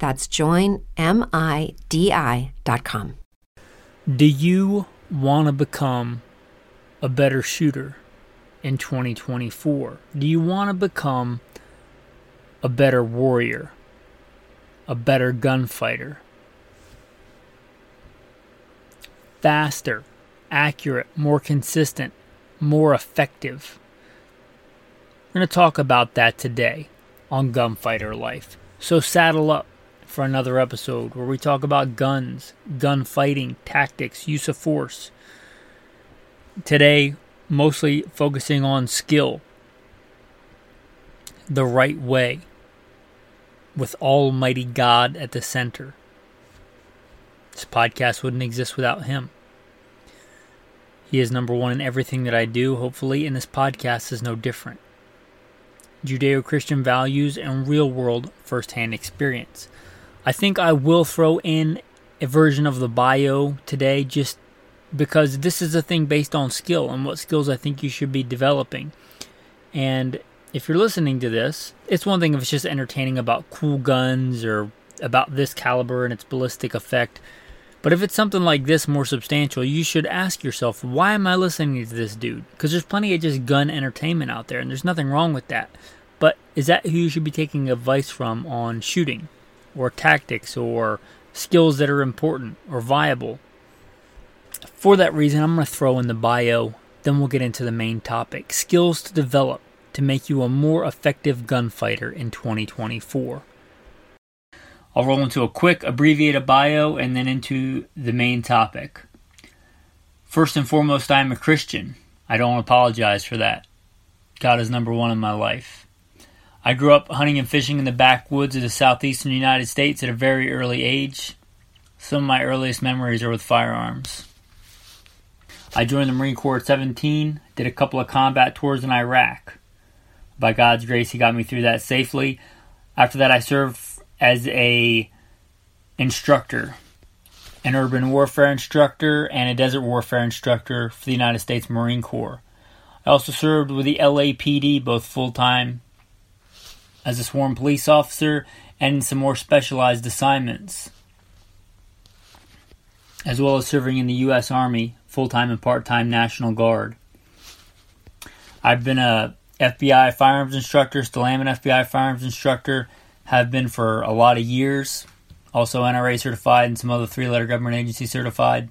That's joinmidi.com. Do you want to become a better shooter in 2024? Do you want to become a better warrior, a better gunfighter? Faster, accurate, more consistent, more effective. We're going to talk about that today on Gunfighter Life. So saddle up for another episode where we talk about guns, gunfighting, tactics, use of force. Today, mostly focusing on skill, the right way, with Almighty God at the center. This podcast wouldn't exist without Him. He is number one in everything that I do, hopefully, and this podcast is no different. Judeo Christian values and real world first hand experience. I think I will throw in a version of the bio today just because this is a thing based on skill and what skills I think you should be developing. And if you're listening to this, it's one thing if it's just entertaining about cool guns or about this caliber and its ballistic effect. But if it's something like this more substantial, you should ask yourself, why am I listening to this dude? Because there's plenty of just gun entertainment out there, and there's nothing wrong with that. But is that who you should be taking advice from on shooting? Or tactics or skills that are important or viable. For that reason, I'm going to throw in the bio, then we'll get into the main topic skills to develop to make you a more effective gunfighter in 2024. I'll roll into a quick abbreviated bio and then into the main topic. First and foremost, I am a Christian. I don't apologize for that. God is number one in my life. I grew up hunting and fishing in the backwoods of the southeastern United States at a very early age. Some of my earliest memories are with firearms. I joined the Marine Corps at 17, did a couple of combat tours in Iraq. By God's grace, He got me through that safely. After that, I served as a instructor, an urban warfare instructor, and a desert warfare instructor for the United States Marine Corps. I also served with the LAPD, both full time as a sworn police officer and some more specialized assignments, as well as serving in the U.S. Army, full time and part time National Guard. I've been a FBI firearms instructor, still am an FBI firearms instructor, have been for a lot of years, also NRA certified and some other three letter government agency certified.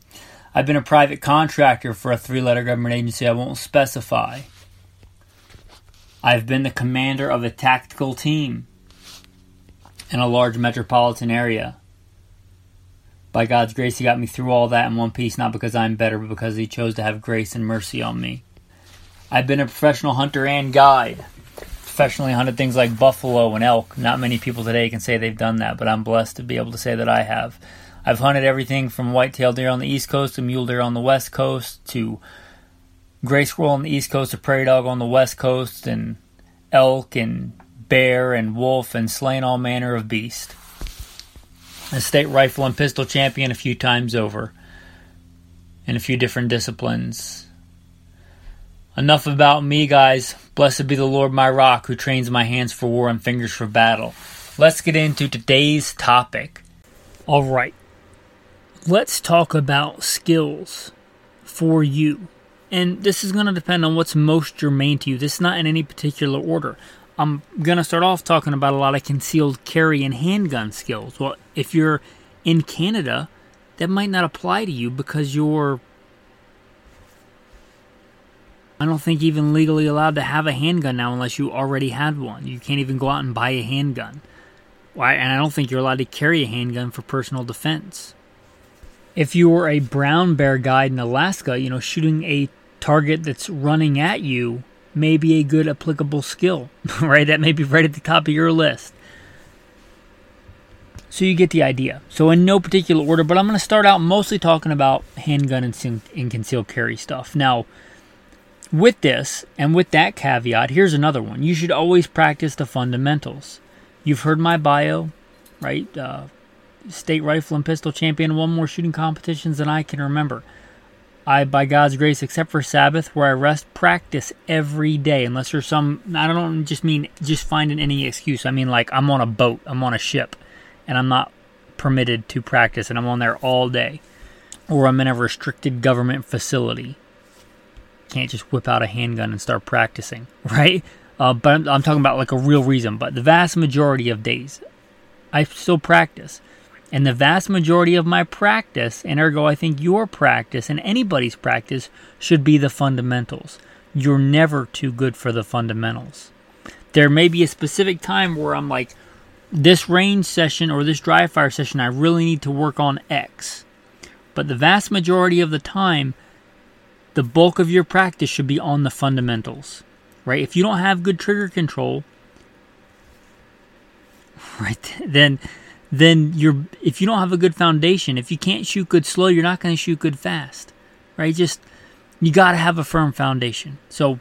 I've been a private contractor for a three letter government agency I won't specify. I've been the commander of a tactical team in a large metropolitan area. By God's grace, He got me through all that in one piece, not because I'm better, but because He chose to have grace and mercy on me. I've been a professional hunter and guide. Professionally hunted things like buffalo and elk. Not many people today can say they've done that, but I'm blessed to be able to say that I have. I've hunted everything from white-tailed deer on the east coast to mule deer on the west coast to gray squirrel on the east coast, a prairie dog on the west coast, and elk and bear and wolf and slain all manner of beast. A state rifle and pistol champion a few times over in a few different disciplines. Enough about me, guys. Blessed be the Lord my rock, who trains my hands for war and fingers for battle. Let's get into today's topic. All right. Let's talk about skills for you and this is going to depend on what's most germane to you. This is not in any particular order. I'm going to start off talking about a lot of concealed carry and handgun skills. Well, if you're in Canada, that might not apply to you because you're I don't think even legally allowed to have a handgun now unless you already had one. You can't even go out and buy a handgun. Why? And I don't think you're allowed to carry a handgun for personal defense. If you were a brown bear guide in Alaska, you know, shooting a target that's running at you may be a good applicable skill, right? That may be right at the top of your list. So you get the idea. So in no particular order, but I'm going to start out mostly talking about handgun and, and concealed carry stuff. Now, with this and with that caveat, here's another won. You should always practice the fundamentals. You've heard my bio, right? Uh, state rifle and pistol champion, one more shooting competitions than I can remember. I, by God's grace, except for Sabbath, where I rest, practice every day. Unless there's some, I don't just mean just finding any excuse. I mean like I'm on a boat, I'm on a ship, and I'm not permitted to practice, and I'm on there all day, or I'm in a restricted government facility. Can't just whip out a handgun and start practicing, right? Uh, but I'm, I'm talking about like a real reason. But the vast majority of days, I still practice. And the vast majority of my practice, and ergo, I think your practice and anybody's practice should be the fundamentals. You're never too good for the fundamentals. There may be a specific time where I'm like, this range session or this dry fire session, I really need to work on X. But the vast majority of the time, the bulk of your practice should be on the fundamentals, right? If you don't have good trigger control, right, then then you're if you don't have a good foundation, if you can't shoot good slow, you're not going to shoot good fast. Right? Just you got to have a firm foundation. So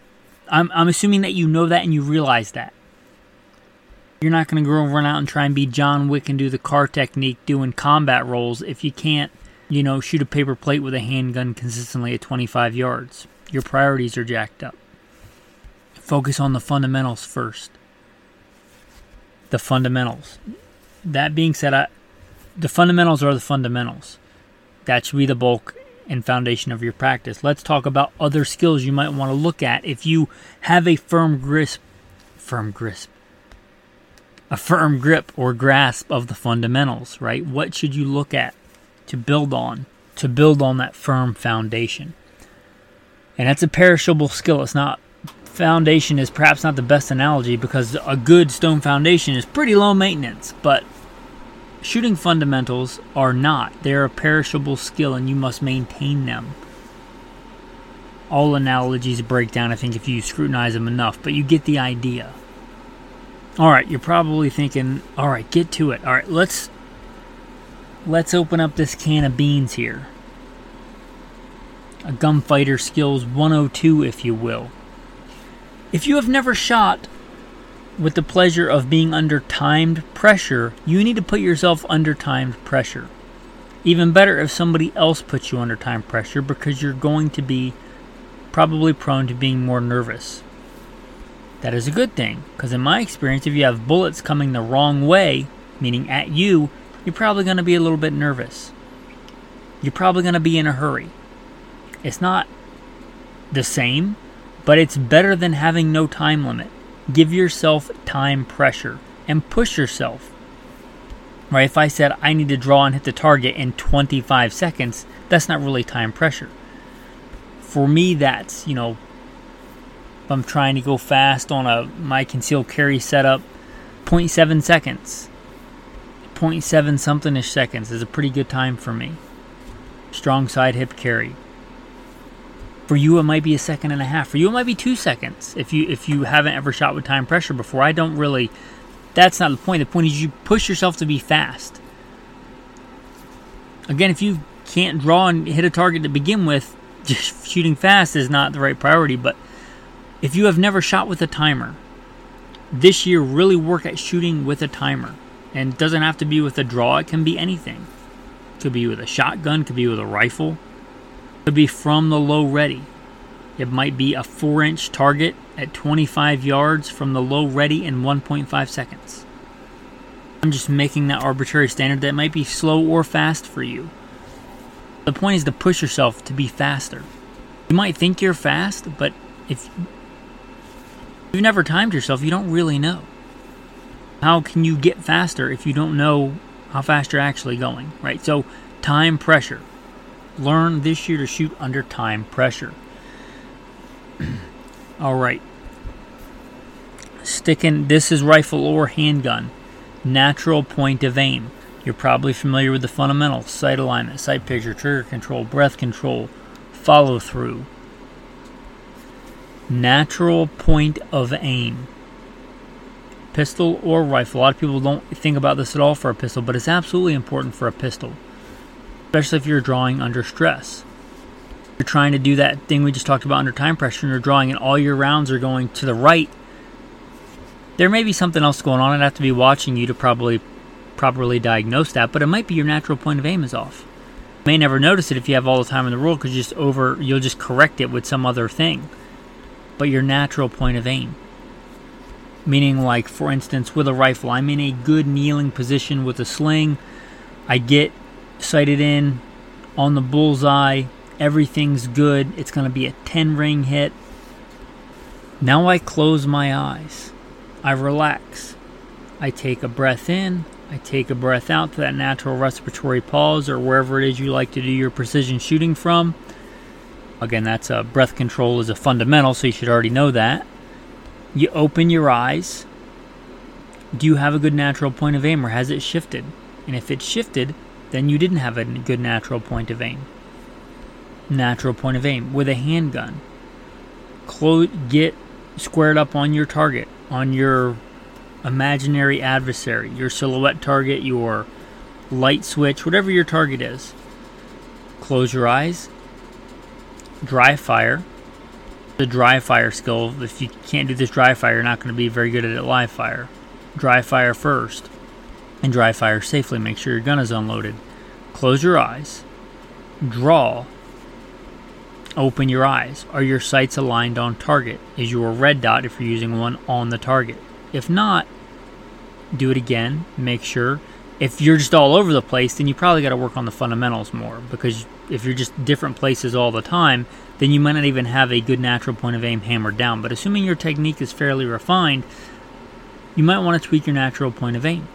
I'm I'm assuming that you know that and you realize that. You're not going to go run out and try and be John Wick and do the car technique doing combat rolls if you can't, you know, shoot a paper plate with a handgun consistently at 25 yards. Your priorities are jacked up. Focus on the fundamentals first. The fundamentals that being said, I, the fundamentals are the fundamentals. That should be the bulk and foundation of your practice. Let's talk about other skills you might want to look at if you have a firm grasp, firm grasp, a firm grip or grasp of the fundamentals. Right? What should you look at to build on to build on that firm foundation? And that's a perishable skill. It's not foundation is perhaps not the best analogy because a good stone foundation is pretty low maintenance, but shooting fundamentals are not. They're a perishable skill and you must maintain them. All analogies break down, I think, if you scrutinize them enough, but you get the idea. All right, you're probably thinking, all right, get to it. All right, let's let's open up this can of beans here. A gunfighter skills 102, if you will. If you have never shot with the pleasure of being under timed pressure, you need to put yourself under timed pressure. Even better if somebody else puts you under time pressure because you're going to be probably prone to being more nervous. That is a good thing because, in my experience, if you have bullets coming the wrong way, meaning at you, you're probably going to be a little bit nervous. You're probably going to be in a hurry. It's not the same, but it's better than having no time limit. Give yourself time pressure and push yourself. Right? If I said I need to draw and hit the target in 25 seconds, that's not really time pressure. For me, that's, you know, if I'm trying to go fast on a my concealed carry setup, 0.7 seconds. 0.7 something ish seconds is a pretty good time for me. Strong side hip carry. For you, it might be a second and a half. For you, it might be two seconds. If you if you haven't ever shot with time pressure before, I don't really. That's not the point. The point is you push yourself to be fast. Again, if you can't draw and hit a target to begin with, just shooting fast is not the right priority. But if you have never shot with a timer, this year really work at shooting with a timer. And doesn't have to be with a draw, it can be anything. It could be with a shotgun, could be with a rifle, could be from the low ready. It might be a 4 inch target at 25 yards from the low ready in 1.5 seconds. I'm just making that arbitrary standard that might be slow or fast for you. The point is to push yourself to be faster. You might think you're fast, but if you've never timed yourself, you don't really know. How can you get faster if you don't know how fast you're actually going, right? So Time pressure. Learn this year to shoot under time pressure. All right. Sticking, this is rifle or handgun. Natural point of aim. You're probably familiar with the fundamentals sight alignment, sight picture, trigger control, breath control, follow through. Natural point of aim. Pistol or rifle. A lot of people don't think about this at all for a pistol, but it's absolutely important for a pistol especially if you're drawing under stress. You're trying to do that thing we just talked about under time pressure, and you're drawing, and all your rounds are going to the right. There may be something else going on. I'd have to be watching you to probably properly diagnose that, but it might be your natural point of aim is off. You may never notice it if you have all the time in the world because just over you'll just correct it with some other thing. But your natural point of aim. Meaning like for instance with a rifle, I'm in a good kneeling position with a sling. I get sighted in on the bullseye. Everything's good. It's going to be a 10 ring hit. Now I close my eyes. I relax. I take a breath in. I take a breath out to that natural respiratory pause or wherever it is you like to do your precision shooting from. Again, that's a breath control is a fundamental, so you should already know that. You open your eyes. Do you have a good natural point of aim or has it shifted? And if it's shifted, then you didn't have a good natural point of aim. Natural point of aim with a handgun. Close, get squared up on your target, on your imaginary adversary, your silhouette target, your light switch, whatever your target is. Close your eyes. Dry fire. The dry fire skill, if you can't do this dry fire, you're not going to be very good at it live fire. Dry fire first and dry fire safely. Make sure your gun is unloaded. Close your eyes. Draw. Open your eyes. Are your sights aligned on target? Is your red dot, if you're using one, on the target? If not, do it again. Make sure. If you're just all over the place, then you probably got to work on the fundamentals more because if you're just different places all the time, then you might not even have a good natural point of aim hammered down. But assuming your technique is fairly refined, you might want to tweak your natural point of aim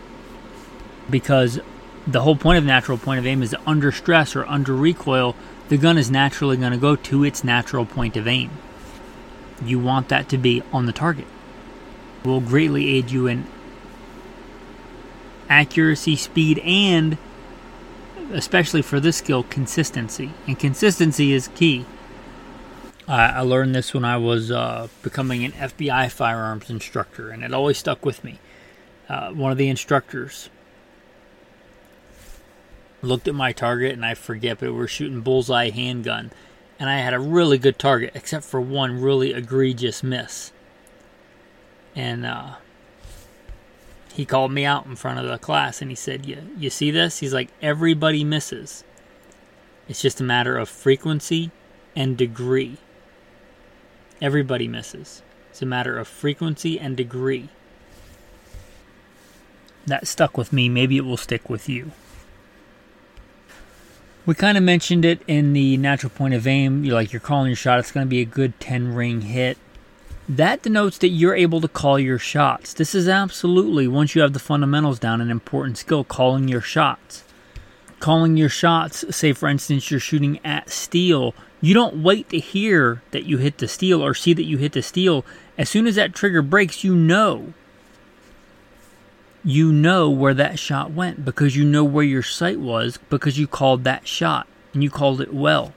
because the whole point of natural point of aim is under stress or under recoil, the gun is naturally going to go to its natural point of aim. You want that to be on the target. It will greatly aid you in accuracy, speed, and especially for this skill, consistency. And consistency is key. I learned this when I was uh, becoming an FBI firearms instructor, and it always stuck with me. Uh, one of the instructors looked at my target and I forget, but we are shooting bullseye handgun. And I had a really good target, except for one really egregious miss. And uh, he called me out in front of the class and he said, you, you see this? He's like, everybody misses. It's just a matter of frequency and degree. Everybody misses. It's a matter of frequency and degree. That stuck with me. Maybe it will stick with you. We kind of mentioned it in the natural point of aim. You're like you're calling your shot. It's going to be a good 10 ring hit. That denotes that you're able to call your shots. This is absolutely, once you have the fundamentals down, an important skill calling your shots. Calling your shots, say for instance, you're shooting at steel. You don't wait to hear that you hit the steel or see that you hit the steel. As soon as that trigger breaks, you know you know where that shot went because you know where your sight was because you called that shot and you called it well.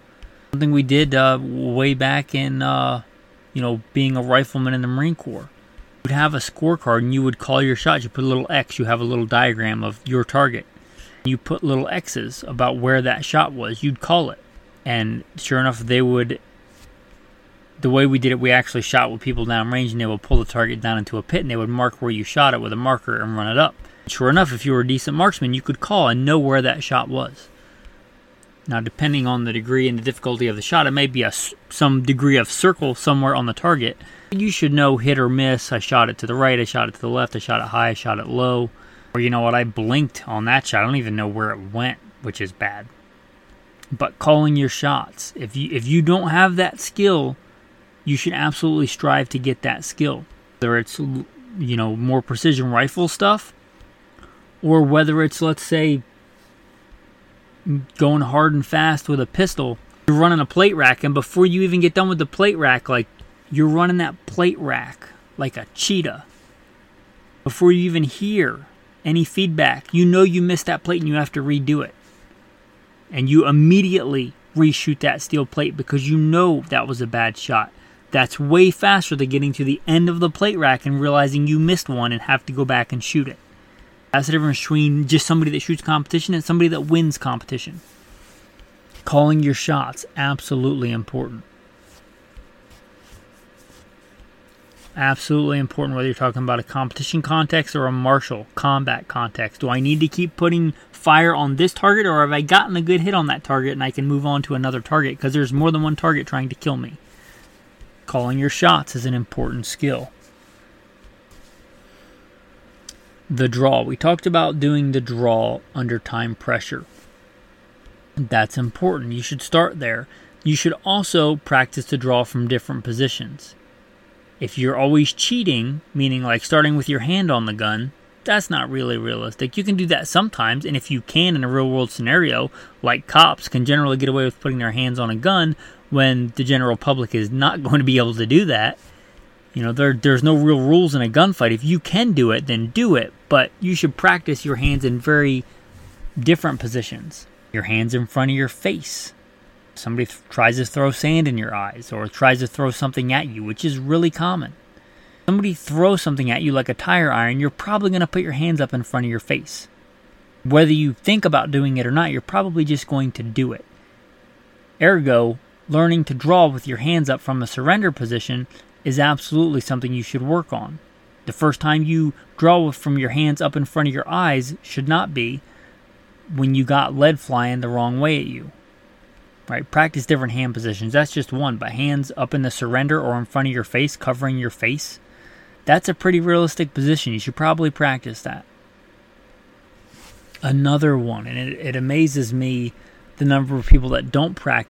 Something we did uh, way back in, uh, you know, being a rifleman in the Marine Corps. You'd have a scorecard and you would call your shots. You put a little X. You have a little diagram of your target. You put little X's about where that shot was. You'd call it, and sure enough, they would the way we did it, we actually shot with people down range and they would pull the target down into a pit and they would mark where you shot it with a marker and run it up. Sure enough, if you were a decent marksman, you could call and know where that shot was. Now, depending on the degree and the difficulty of the shot, it may be a, some degree of circle somewhere on the target. You should know hit or miss. I shot it to the right, I shot it to the left, I shot it high, I shot it low. Or you know what, I blinked on that shot. I don't even know where it went, which is bad. But calling your shots. If you if you don't have that skill, you should absolutely strive to get that skill. Whether it's, you know, more precision rifle stuff, or whether it's, let's say, going hard and fast with a pistol. You're running a plate rack, and before you even get done with the plate rack, like you're running that plate rack like a cheetah. Before you even hear any feedback, you know you missed that plate and you have to redo it. And you immediately reshoot that steel plate because you know that was a bad shot. That's way faster than getting to the end of the plate rack and realizing you missed one and have to go back and shoot it. That's the difference between just somebody that shoots competition and somebody that wins competition. Calling your shots, absolutely important. Absolutely important whether you're talking about a competition context or a martial combat context. Do I need to keep putting fire on this target or have I gotten a good hit on that target and I can move on to another target because there's more than one target trying to kill me? Calling your shots is an important skill. The draw. We talked about doing the draw under time pressure. That's important. You should start there. You should also practice to draw from different positions. If you're always cheating, meaning like starting with your hand on the gun, that's not really realistic. You can do that sometimes, and if you can in a real world scenario, like cops can generally get away with putting their hands on a gun when the general public is not going to be able to do that. You know, there, there's no real rules in a gunfight. If you can do it, then do it. But you should practice your hands in very different positions. Your hands in front of your face. Somebody th- tries to throw sand in your eyes or tries to throw something at you, which is really common. Somebody throws something at you like a tire iron, you're probably going to put your hands up in front of your face. Whether you think about doing it or not, you're probably just going to do it. Ergo, learning to draw with your hands up from a surrender position is absolutely something you should work on. The first time you draw from your hands up in front of your eyes should not be when you got lead flying the wrong way at you. Right? Practice different hand positions. That's just one, but hands up in the surrender or in front of your face, covering your face. That's a pretty realistic position. You should probably practice that. Another one, and it, it amazes me the number of people that don't practice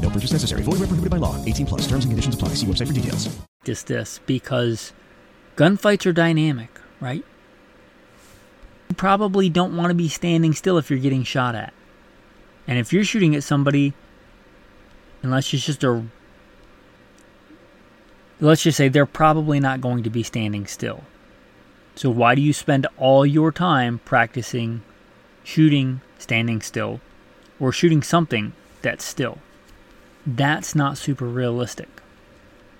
Purchase necessary. Void where prohibited by law. 18 plus. Terms and conditions apply. See website for details. Just this because gunfights are dynamic, right? You probably don't want to be standing still if you're getting shot at. And if you're shooting at somebody, unless it's just a. Let's just say they're probably not going to be standing still. So, why do you spend all your time practicing shooting standing still or shooting something that's still? That's not super realistic.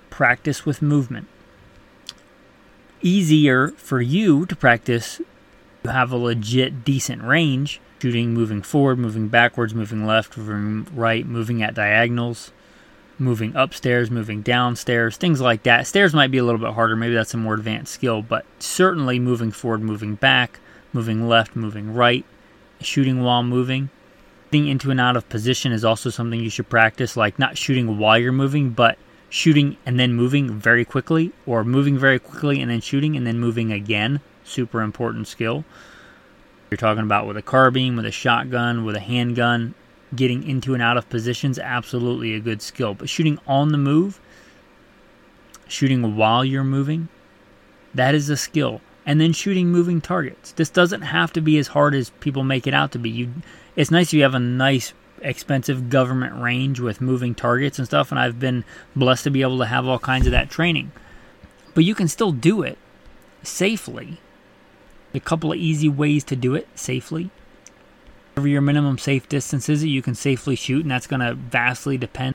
Practice with movement. Easier for you to practice, you have a legit decent range, shooting moving forward, moving backwards, moving left, moving right, moving at diagonals moving upstairs, moving downstairs, things like that. Stairs might be a little bit harder, maybe that's a more advanced skill, but certainly moving forward, moving back, moving left, moving right, shooting while moving. Getting into and out of position is also something you should practice, like not shooting while you're moving, but shooting and then moving very quickly, or moving very quickly and then shooting and then moving again. Super important skill. You're talking about with a carbine, with a shotgun, with a handgun, getting into and out of positions, absolutely a good skill. But shooting on the move, shooting while you're moving, that is a skill. And then shooting moving targets. This doesn't have to be as hard as people make it out to be. You, it's nice if you have a nice, expensive government range with moving targets and stuff. And I've been blessed to be able to have all kinds of that training. But you can still do it safely. A couple of easy ways to do it safely whatever your minimum safe distance is that you can safely shoot, and that's going to vastly depend.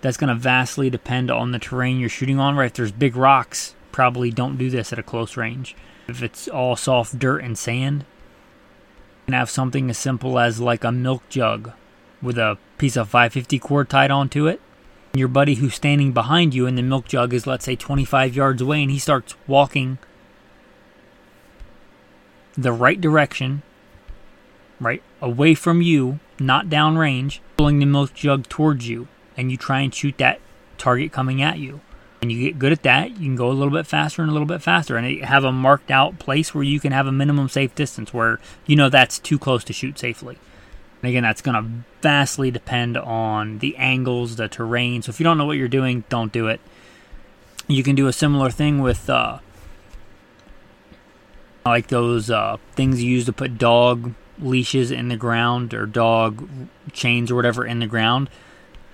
That's going to vastly depend on the terrain you're shooting on. Right, if there's big rocks, probably don't do this at a close range. If it's all soft dirt and sand, have something as simple as like a milk jug with a piece of 550 cord tied onto it. Your buddy who's standing behind you and the milk jug is let's say 25 yards away, and he starts walking the right direction right? Away from you, not downrange, pulling the milk jug towards you. and you try and shoot that target coming at you. When you get good at that, you can go a little bit faster and a little bit faster, and have a marked out place where you can have a minimum safe distance where you know that's too close to shoot safely. And again, that's going to vastly depend on the angles, the terrain. So if you don't know what you're doing, don't do it. You can do a similar thing with uh, like those uh, things you use to put dog leashes in the ground or dog chains or whatever in the ground.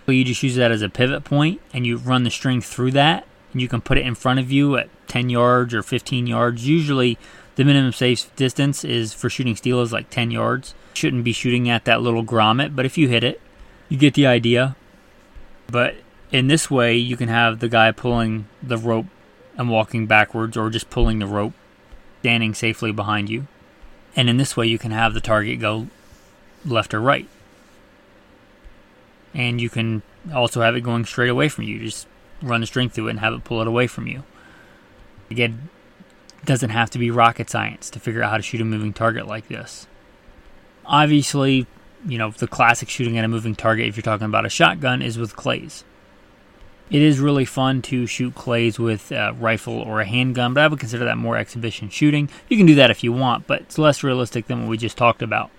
You just use that as a pivot point and you run the string through that and you can put it in front of you at 10 yards or 15 yards. Usually the minimum safe distance is for shooting steel is like 10 yards. Shouldn't be shooting at that little grommet, but if you hit it, you get the idea. But in this way, you can have the guy pulling the rope and walking backwards or just pulling the rope, standing safely behind you. And in this way, you can have the target go left or right. And you can also have it going straight away from you. Just run the string through it and have it pull it away from you. Again, doesn't have to be rocket science to figure out how to shoot a moving target like this. Obviously, you know, the classic shooting at a moving target, if you're talking about a shotgun, is with clays. It is really fun to shoot clays with a rifle or a handgun, but I would consider that more exhibition shooting. You can do that if you want, but it's less realistic than what we just talked about,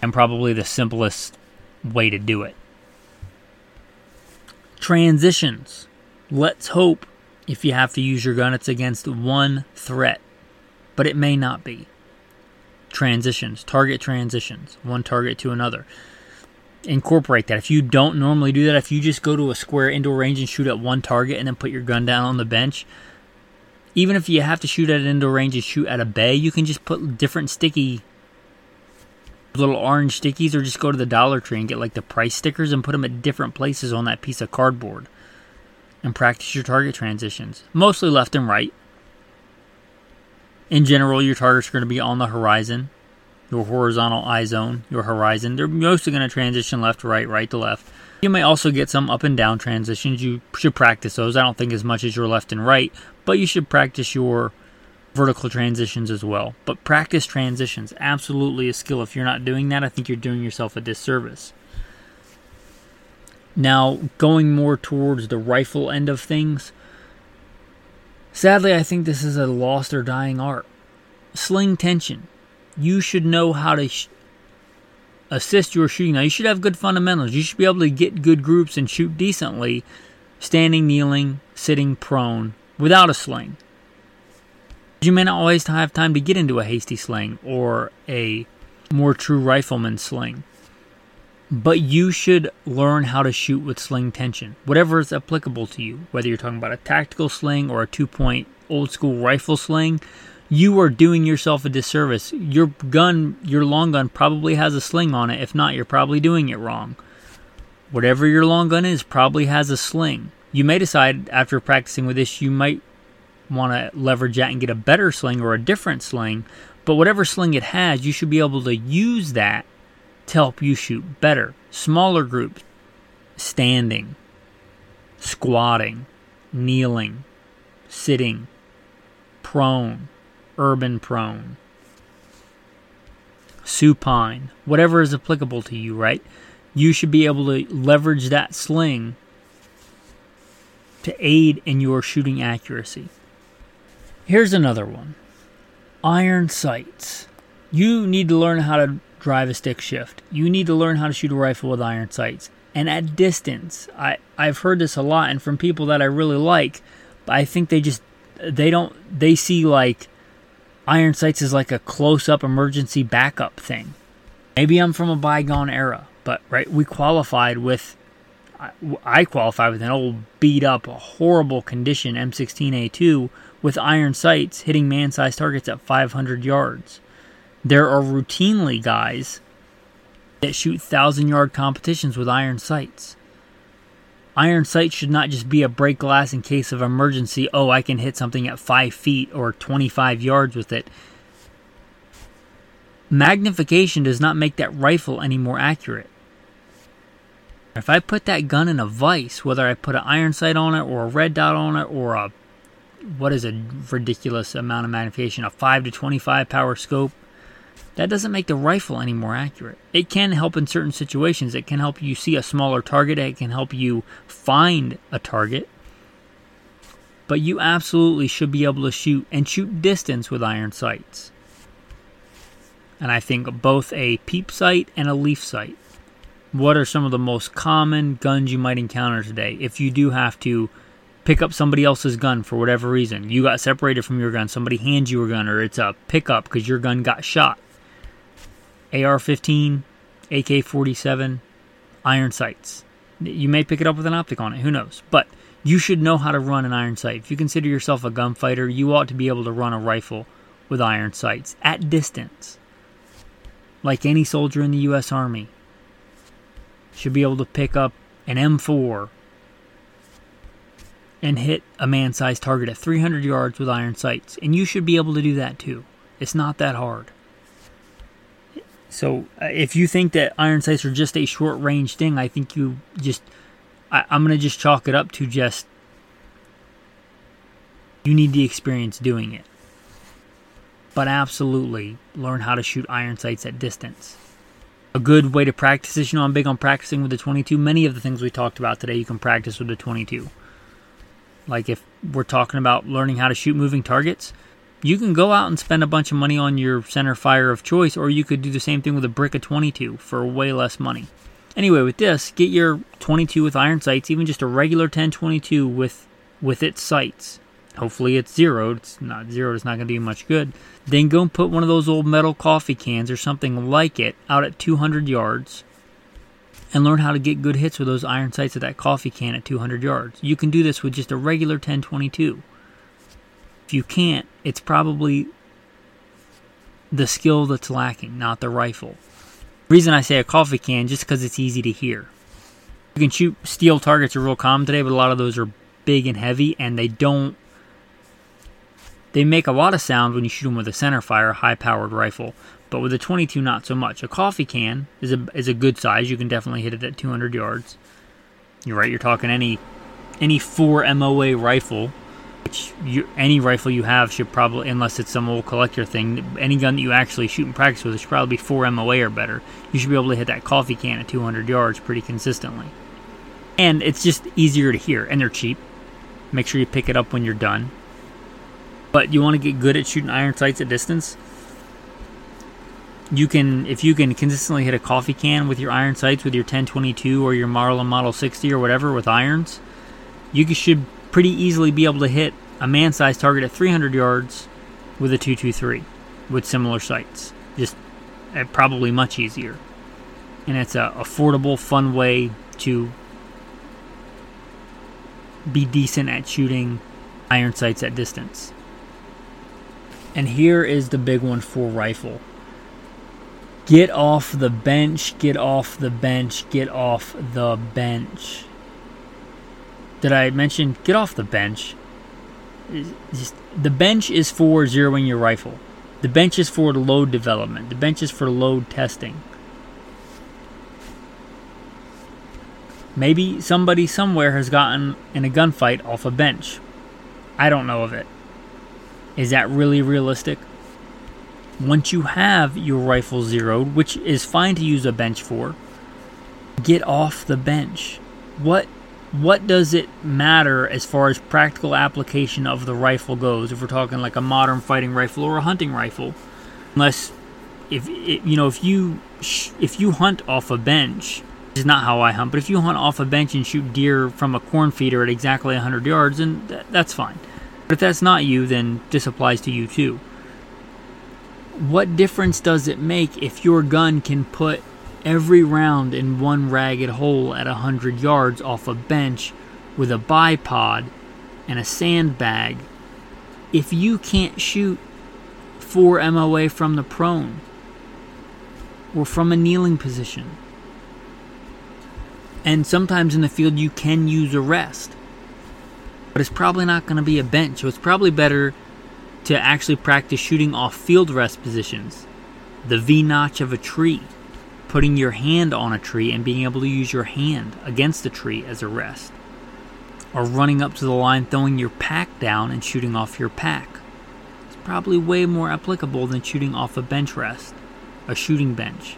and probably the simplest way to do it. Transitions. Let's hope if you have to use your gun, it's against one threat, but it may not be. Transitions, target transitions, one target to another incorporate that. If you don't normally do that, if you just go to a square indoor range and shoot at one target and then put your gun down on the bench, even if you have to shoot at an indoor range and shoot at a bay, you can just put different sticky little orange stickies or just go to the Dollar Tree and get like the price stickers and put them at different places on that piece of cardboard and practice your target transitions, mostly left and right. In general, your targets are going to be on the horizon your horizontal eye zone, your horizon. They're mostly going to transition left to right, right to left. You may also get some up and down transitions. You should practice those. I don't think as much as your left and right, but you should practice your vertical transitions as well. But practice transitions, absolutely a skill. If you're not doing that, I think you're doing yourself a disservice. Now, going more towards the rifle end of things, sadly, I think this is a lost or dying art. Sling tension you should know how to sh- assist your shooting. Now, you should have good fundamentals. You should be able to get good groups and shoot decently, standing, kneeling, sitting, prone, without a sling. You may not always have time to get into a hasty sling or a more true rifleman sling. But you should learn how to shoot with sling tension, whatever is applicable to you. Whether you're talking about a tactical sling or a two point old school rifle sling, you are doing yourself a disservice. Your gun, your long gun, probably has a sling on it. If not, you're probably doing it wrong. Whatever your long gun is, probably has a sling. You may decide after practicing with this, you might want to leverage that and get a better sling or a different sling. But whatever sling it has, you should be able to use that to help you shoot better. Smaller groups, standing, squatting, kneeling, sitting, prone urban prone, supine, whatever is applicable to you, right? You should be able to leverage that sling to aid in your shooting accuracy. Here's another one iron sights. You need to learn how to drive a stick shift. You need to learn how to shoot a rifle with iron sights. And at distance, I, I've heard this a lot and from people that I really like, but I think they just they don't they see like Iron Sights is like a close up emergency backup thing. Maybe I'm from a bygone era, but right, we qualified with, I qualified with an old beat up, horrible condition M16A2 with iron sights hitting man sized targets at 500 yards. There are routinely guys that shoot 1,000 yard competitions with iron sights. Iron sights should not just be a break glass in case of emergency. Oh, I can hit something at 5 feet or 25 yards with it. Magnification does not make that rifle any more accurate. If I put that gun in a vise, whether I put an iron sight on it or a red dot on it or a what is a ridiculous amount of magnification, a 5 to 25 power scope, that doesn't make the rifle any more accurate. It can help in certain situations. It can help you see a smaller target. It can help you find a target. But you absolutely should be able to shoot and shoot distance with iron sights. And I think both a peep sight and a leaf sight. What are some of the most common guns you might encounter today if you do have to pick up somebody else's gun for whatever reason? You got separated from your gun, somebody hands you a gun, or it's a pickup because your gun got shot AR 15, AK 47, iron sights. You may pick it up with an optic on it, who knows? But you should know how to run an iron sight. If you consider yourself a gunfighter, you ought to be able to run a rifle with iron sights at distance. Like any soldier in the U.S. Army, should be able to pick up an M4 and hit a man sized target at 300 yards with iron sights. And you should be able to do that too. It's not that hard. So uh, if you think that iron sights are just a short range thing, I think you just I, I'm gonna just chalk it up to just you need the experience doing it. But absolutely learn how to shoot iron sights at distance. A good way to practice this, you know, I'm big on practicing with the 22. Many of the things we talked about today, you can practice with the 22. Like if we're talking about learning how to shoot moving targets, you can go out and spend a bunch of money on your center fire of choice, or you could do the same thing with a brick of 22 for way less money. Anyway, with this, get your 22 with iron sights, even just a regular 1022 with with its sights. Hopefully it's zeroed. It's not zeroed. It's not going to do much good. Then go and put one of those old metal coffee cans or something like it out at 200 yards, and learn how to get good hits with those iron sights at that coffee can at 200 yards. You can do this with just a regular 1022. If you can't, it's probably the skill that's lacking, not the rifle. Reason I say a coffee can just because it's easy to hear. You can shoot steel targets are real common today, but a lot of those are big and heavy, and they don't. They make a lot of sound when you shoot them with a center fire, high powered rifle, but with a 22, not so much. A coffee can is a is a good size. You can definitely hit it at 200 yards. You're right. You're talking any any four MOA rifle which you, any rifle you have should probably, unless it's some old collector thing, any gun that you actually shoot and practice with should probably be 4 MOA or better. You should be able to hit that coffee can at 200 yards pretty consistently. And it's just easier to hear, and they're cheap. Make sure you pick it up when you're done. But you want to get good at shooting iron sights at distance? You can, if you can consistently hit a coffee can with your iron sights with your 1022 or your Marlin Model 60 or whatever with irons, you should pretty easily be able to hit a man sized target at 300 yards with a 223 with similar sights. Just uh, probably much easier. And it's a affordable, fun way to be decent at shooting iron sights at distance. And here is the big one for rifle. Get off the bench, get off the bench, get off the bench did I mention get off the bench? Just, the bench is for zeroing your rifle. The bench is for load development. The bench is for load testing. Maybe somebody somewhere has gotten in a gunfight off a bench. I don't know of it. Is that really realistic? Once you have your rifle zeroed, which is fine to use a bench for, get off the bench. What what does it matter as far as practical application of the rifle goes? If we're talking like a modern fighting rifle or a hunting rifle unless if you know if you if you hunt off a bench this is not how I hunt but if you hunt off a bench and shoot deer from a corn feeder at exactly 100 yards then that's fine. But if that's not you then this applies to you too what difference does it make if your gun can put every round in one ragged hole at a hundred yards off a bench with a bipod and a sandbag if you can't shoot four MOA from the prone or from a kneeling position. And sometimes in the field you can use a rest. But it's probably not going to be a bench. So it's probably better to actually practice shooting off field rest positions. The V notch of a tree putting your hand on a tree and being able to use your hand against the tree as a rest, or running up to the line, throwing your pack down and shooting off your pack. It's probably way more applicable than shooting off a bench rest. a shooting bench.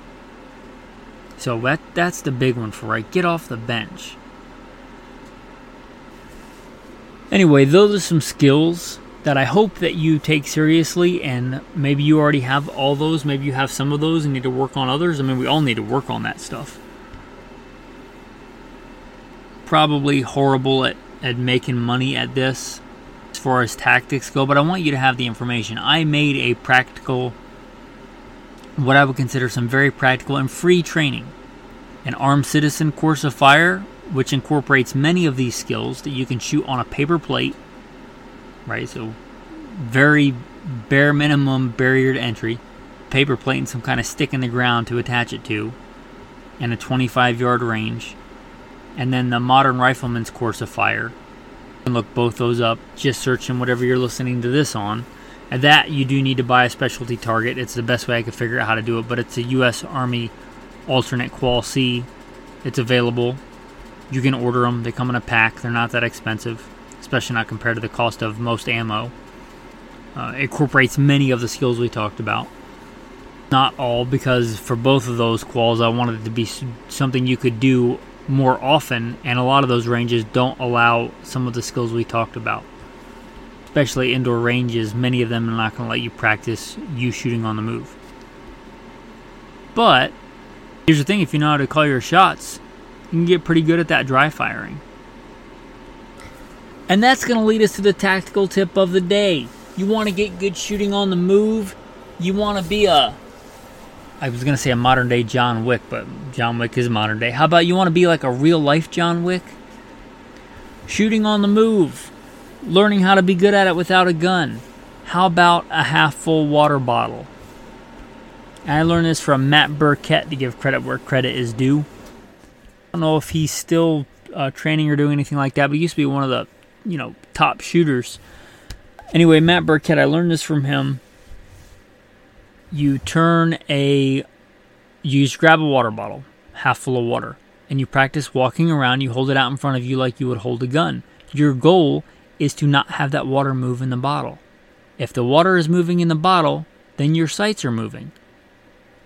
So that that's the big one for right. Get off the bench. Anyway, those are some skills that I hope that you take seriously and maybe you already have all those, maybe you have some of those and need to work on others. I mean, we all need to work on that stuff. Probably horrible at, at making money at this as far as tactics go, but I want you to have the information. I made a practical what I would consider some very practical and free training. An armed citizen course of fire, which incorporates many of these skills that you can shoot on a paper plate, right? So, very bare minimum barrier to entry, paper plate and some kind of stick in the ground to attach it to, and a 25 yard range. And then the modern rifleman's course of fire. You can look both those up, just searching whatever you're listening to this on and that you do need to buy a specialty target. It's the best way I could figure out how to do it, but it's a U.S. Army alternate Qual C. It's available. You can order them. They come in a pack. They're not that expensive, especially not compared to the cost of most ammo. Uh, incorporates many of the skills we talked about. Not all, because for both of those quals, I wanted it to be something you could do more often, and a lot of those ranges don't allow some of the skills we talked about especially indoor ranges, many of them are not going to let you practice you shooting on the move. But here's the thing if you know how to call your shots, you can get pretty good at that dry firing. And that's going to lead us to the tactical tip of the day. You want to get good shooting on the move. You want to be a I was going to say a modern day John Wick, but John Wick is modern day. How about you want to be like a real life John Wick? Shooting on the move learning how to be good at it without a gun. How about a half full water bottle? I learned this from Matt Burkett to give credit where credit is due. I don't know if he's still uh, training or doing anything like that, but he used to be one of the, you know, top shooters. Anyway, Matt Burkett, I learned this from him. You turn a, you just grab a water bottle, half full of water, and you practice walking around. You hold it out in front of you like you would hold a gun. Your goal is to not have that water move in the bottle. If the water is moving in the bottle, then your sights are moving.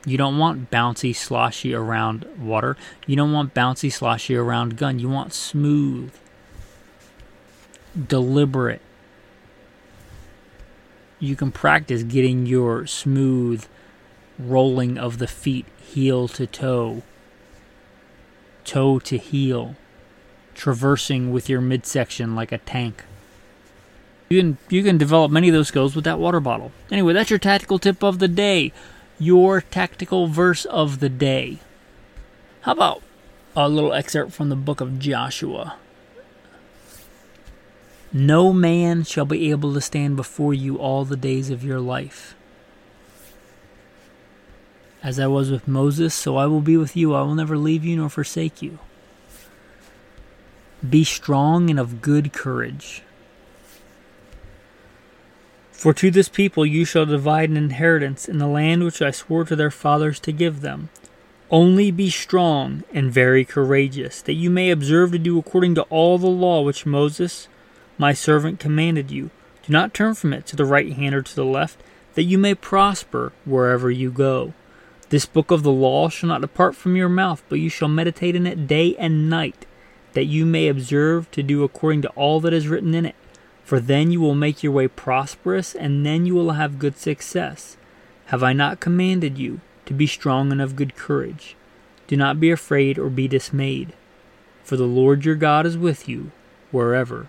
You don't want bouncy, sloshy around water. You don't want bouncy, sloshy around gun. You want smooth, deliberate. You can practice getting your smooth rolling of the feet heel to toe, toe to heel, traversing with your midsection like a tank. You can you can develop many of those skills with that water bottle. Anyway, that's your tactical tip of the day. Your tactical verse of the day. How about a little excerpt from the book of Joshua? No man shall be able to stand before you all the days of your life. As I was with Moses, so I will be with you. I will never leave you nor forsake you. Be strong and of good courage. For to this people you shall divide an inheritance in the land which I swore to their fathers to give them. Only be strong and very courageous, that you may observe to do according to all the law which Moses, my servant, commanded you. Do not turn from it to the right hand or to the left, that you may prosper wherever you go. This book of the law shall not depart from your mouth, but you shall meditate in it day and night, that you may observe to do according to all that is written in it for then you will make your way prosperous, and then you will have good success. Have I not commanded you to be strong and of good courage? Do not be afraid or be dismayed, for the Lord your God is with you wherever